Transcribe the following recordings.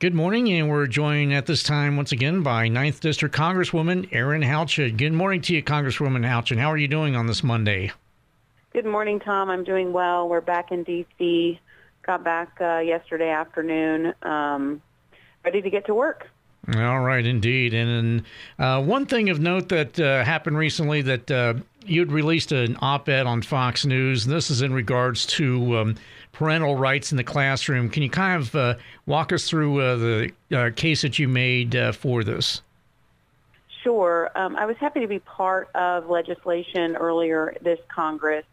Good morning, and we're joined at this time once again by 9th District Congresswoman Erin Houchin. Good morning to you, Congresswoman Houchin. How are you doing on this Monday? Good morning, Tom. I'm doing well. We're back in D.C. Got back uh, yesterday afternoon, um, ready to get to work. All right, indeed. And uh, one thing of note that uh, happened recently that uh, you'd released an op-ed on Fox News. And this is in regards to um, parental rights in the classroom. Can you kind of uh, walk us through uh, the uh, case that you made for this? Sure. Um, I was happy to be part of legislation earlier this Congress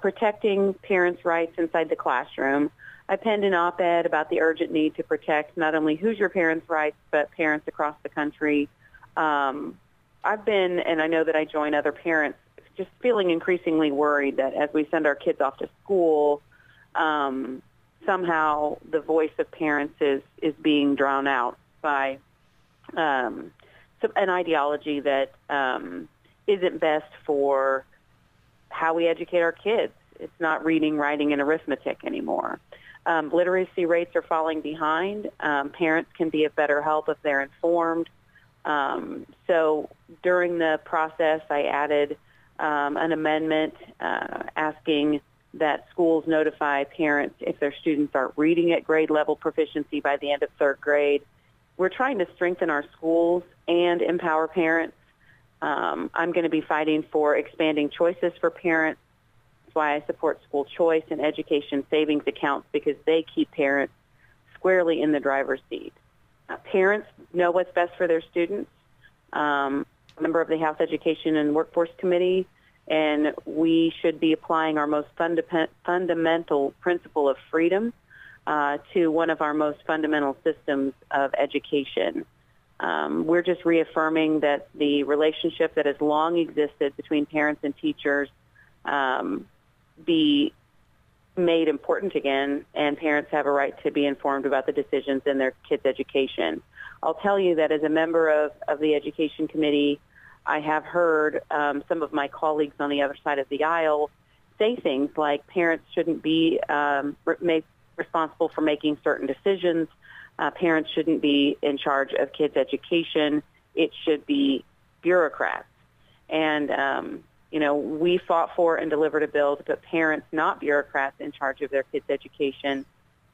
protecting parents' rights inside the classroom. I penned an op-ed about the urgent need to protect not only Hoosier parents' rights, but parents across the country. Um, I've been, and I know that I join other parents, just feeling increasingly worried that as we send our kids off to school, um, somehow the voice of parents is, is being drowned out by um, an ideology that um, not best for how we educate our kids. It's not reading, writing, and arithmetic anymore. Um, literacy rates are falling behind. Um, parents can be of better help if they're informed. Um, so during the process, I added um, an amendment uh, asking that schools notify parents if their students aren't reading at grade level proficiency by the end of third grade. We're trying to strengthen our schools and empower parents. Um, I'm going to be fighting for expanding choices for parents that's why I support school choice and education savings accounts because they keep parents squarely in the driver's seat. Uh, parents know what's best for their students. Um, member of the House Education and Workforce Committee, and we should be applying our most funda- fundamental principle of freedom uh, to one of our most fundamental systems of education. Um, we're just reaffirming that the relationship that has long existed between parents and teachers um, be made important again, and parents have a right to be informed about the decisions in their kids' education. I'll tell you that as a member of, of the Education Committee, I have heard um, some of my colleagues on the other side of the aisle say things like parents shouldn't be um, made responsible for making certain decisions. Uh, parents shouldn't be in charge of kids' education. It should be bureaucrats. And um, you know, we fought for and delivered a bill to put parents, not bureaucrats, in charge of their kids' education.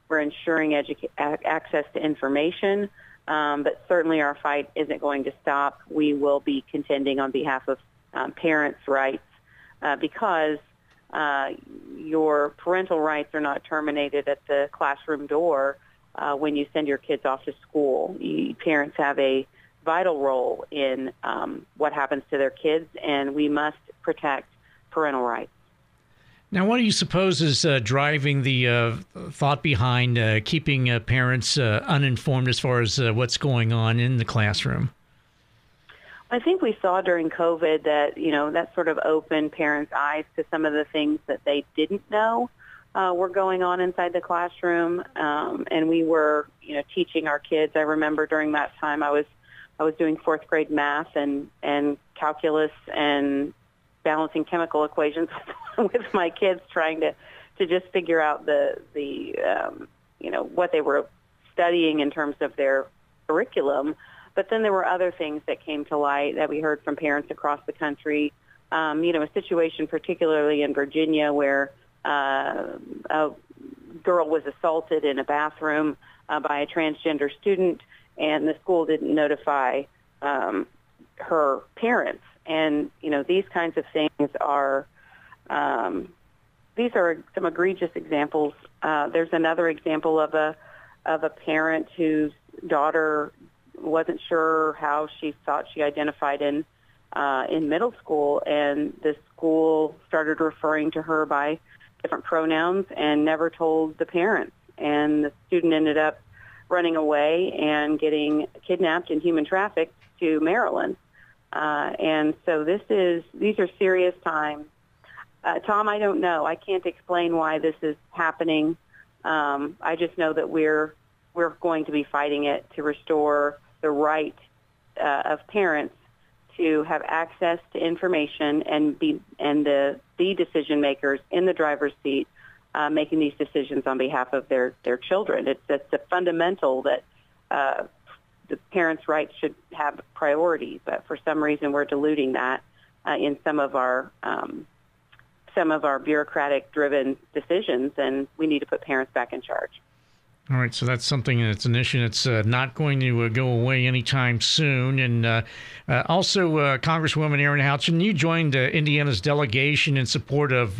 We're ensuring educa- access to information, um, but certainly our fight isn't going to stop. We will be contending on behalf of um, parents' rights uh, because uh, your parental rights are not terminated at the classroom door uh, when you send your kids off to school. You, parents have a vital role in um, what happens to their kids, and we must protect parental rights. Now, what do you suppose is uh, driving the uh, thought behind uh, keeping uh, parents uh, uninformed as far as uh, what's going on in the classroom? I think we saw during COVID that you know that sort of opened parents' eyes to some of the things that they didn't know were going on inside the classroom, um, and we were you know teaching our kids. I remember during that time I was I was doing fourth grade math and and calculus and balancing chemical equations with my kids, trying to to just figure out the the um, you know what they were studying in terms of their curriculum. But then there were other things that came to light that we heard from parents across the country. Um, you know, a situation particularly in Virginia where uh, a girl was assaulted in a bathroom uh, by a transgender student and the school didn't notify um, her parents. And you know, these kinds of things are um, these are some egregious examples. Uh, there's another example of a of a parent whose daughter wasn't sure how she thought she identified in uh, in middle school, and the school started referring to her by different pronouns and never told the parents. And the student ended up running away and getting kidnapped and human trafficked to Maryland. Uh, and so this is these are serious times. Uh, Tom, I don't know. I can't explain why this is happening. Um, I just know that we're we're going to be fighting it to restore the right uh, of parents to have access to information and be and the the decision makers in the driver's seat uh, making these decisions on behalf of their, their children. It's, it's a fundamental that uh, the parents' rights should have priority, but for some reason we're diluting that uh, in some of our um, some of our bureaucratic-driven decisions, and we need to put parents back in charge. All right, so that's something that's an issue that's uh, not going to uh, go away anytime soon. And uh, uh also, uh, Congresswoman Erin Houchin, you joined uh, Indiana's delegation in support of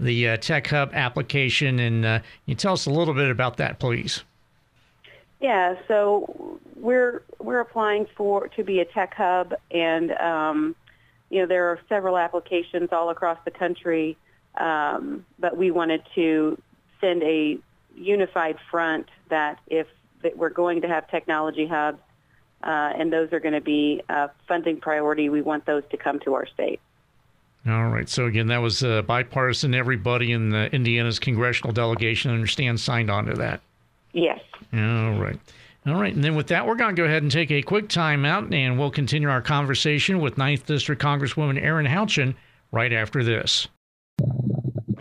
the Tech Hub application, and you tell us a little bit about that, please. Yeah, so we're we're applying for to be a Tech Hub, and um, you know there are several applications all across the country, um, but we wanted to send a unified front that if that we're going to have technology hubs uh, and those are going to be a funding priority, we want those to come to our state. All right. So again, that was uh, bipartisan. Everybody in the Indiana's congressional delegation, understand, signed on to that. Yes. All right. All right. And then with that, we're going to go ahead and take a quick time out, and we'll continue our conversation with 9th District Congresswoman Erin Houchin right after this.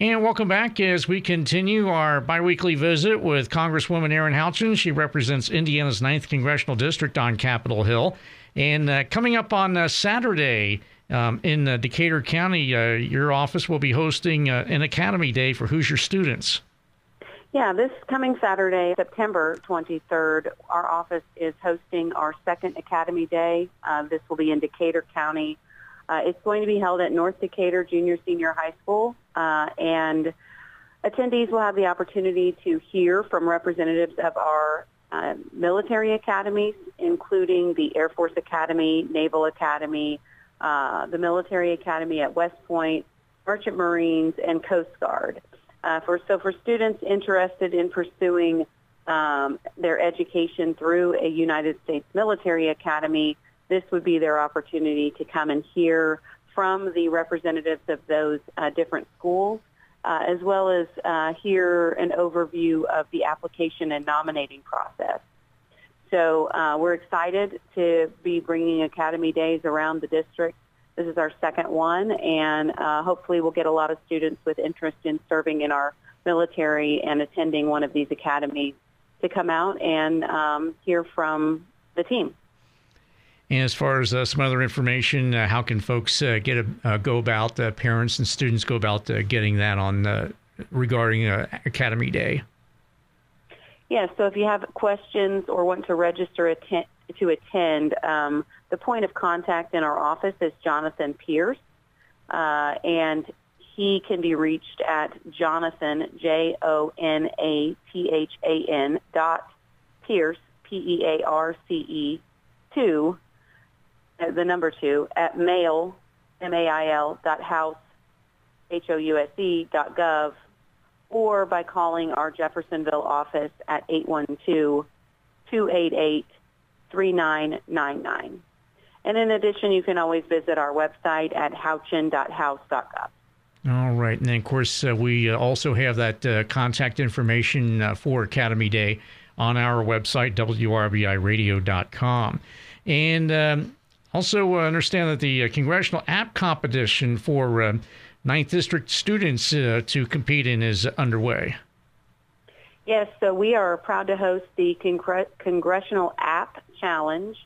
And welcome back as we continue our biweekly visit with Congresswoman Erin Houchin. She represents Indiana's 9th Congressional District on Capitol Hill. And uh, coming up on uh, Saturday um, in uh, Decatur County, uh, your office will be hosting uh, an Academy Day for Hoosier students. Yeah, this coming Saturday, September 23rd, our office is hosting our second Academy Day. Uh, this will be in Decatur County. Uh, it's going to be held at North Decatur Junior Senior High School, uh, and attendees will have the opportunity to hear from representatives of our uh, military academies, including the Air Force Academy, Naval Academy, uh, the Military Academy at West Point, Merchant Marines, and Coast Guard. Uh, for, so for students interested in pursuing um, their education through a United States military academy, this would be their opportunity to come and hear from the representatives of those uh, different schools, uh, as well as uh, hear an overview of the application and nominating process. So uh, we're excited to be bringing Academy Days around the district. This is our second one, and uh, hopefully we'll get a lot of students with interest in serving in our military and attending one of these academies to come out and um, hear from the team. And as far as uh, some other information, uh, how can folks uh, get a uh, go about uh, parents and students go about getting that on regarding Academy Day? Yeah, so if you have questions or want to register atten- to attend, um, the point of contact in our office is Jonathan Pearce, and he can be reached at Jonathan J O N A T H A N dot Pearce P E A R C E two the number two, at mail, M-A-I-L, dot house, H-O-U-S-E, dot gov, or by calling our Jeffersonville office at 812-288-3999. And in addition, you can always visit our website at houchin.house.gov. All right. And then, of course, uh, we uh, also have that uh, contact information uh, for Academy Day on our website, wrbiradio.com. And um, also, uh, understand that the uh, congressional app competition for uh, Ninth District students to compete in is underway. Yes, so we are proud to host the Congre- Congressional App Challenge.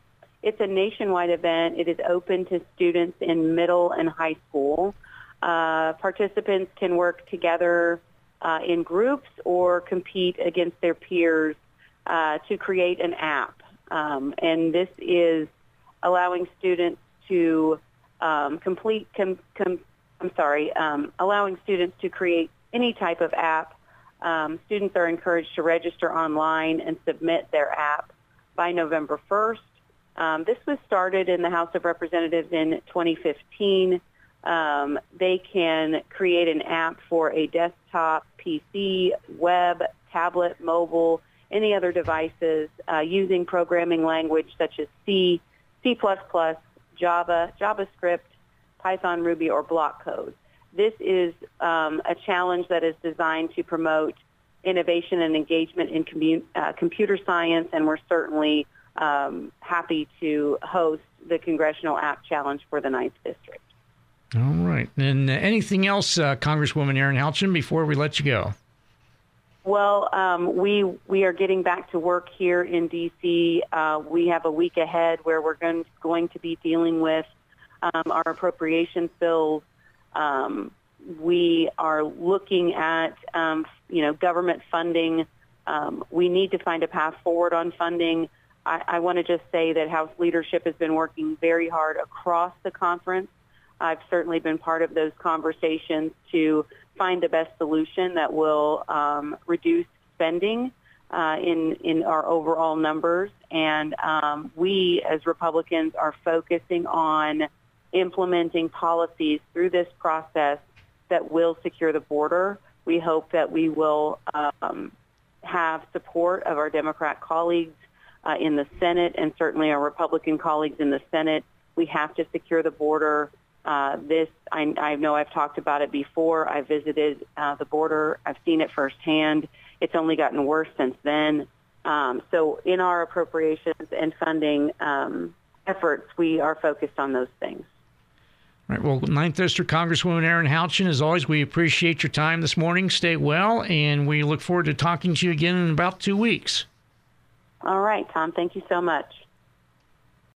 It's a nationwide event. It is open to students in middle and high school. Uh, participants can work together uh, in groups or compete against their peers uh, to create an app. Um, and this is allowing students to um, complete, com, com, I'm sorry, um, allowing students to create any type of app. Um, students are encouraged to register online and submit their app by November 1st. Um, this was started in the House of Representatives in 2015. Um, they can create an app for a desktop, PC, web, tablet, mobile, any other devices uh, using programming language such as C, C++, Java, JavaScript, Python, Ruby, or block code. This is um, a challenge that is designed to promote innovation and engagement in commu- uh, computer science, and we're certainly um, happy to host the Congressional App Challenge for the Ninth District. All right. And uh, anything else, uh, Congresswoman Erin Houchin, before we let you go? Well, um, we we are getting back to work here in D.C. Uh, we have a week ahead where we're going, going to be dealing with um, our appropriations bills. Um, we are looking at um, you know government funding. Um, we need to find a path forward on funding. I, I want to just say that House leadership has been working very hard across the conference. I've certainly been part of those conversations to find the best solution that will um, reduce spending uh, in in our overall numbers. And um, we, as Republicans, are focusing on implementing policies through this process that will secure the border. We hope that we will um, have support of our Democrat colleagues uh, in the Senate and certainly our Republican colleagues in the Senate. We have to secure the border. Uh, this, I, I, know I've talked about it before. I visited uh, the border. I've seen it firsthand. It's only gotten worse since then. Um, so in our appropriations and funding um, efforts, we are focused on those things. All right. Well, Ninth District Congresswoman Erin Houchin, as always, we appreciate your time this morning. Stay well, and we look forward to talking to you again in about two weeks. All right, Tom. Thank you so much.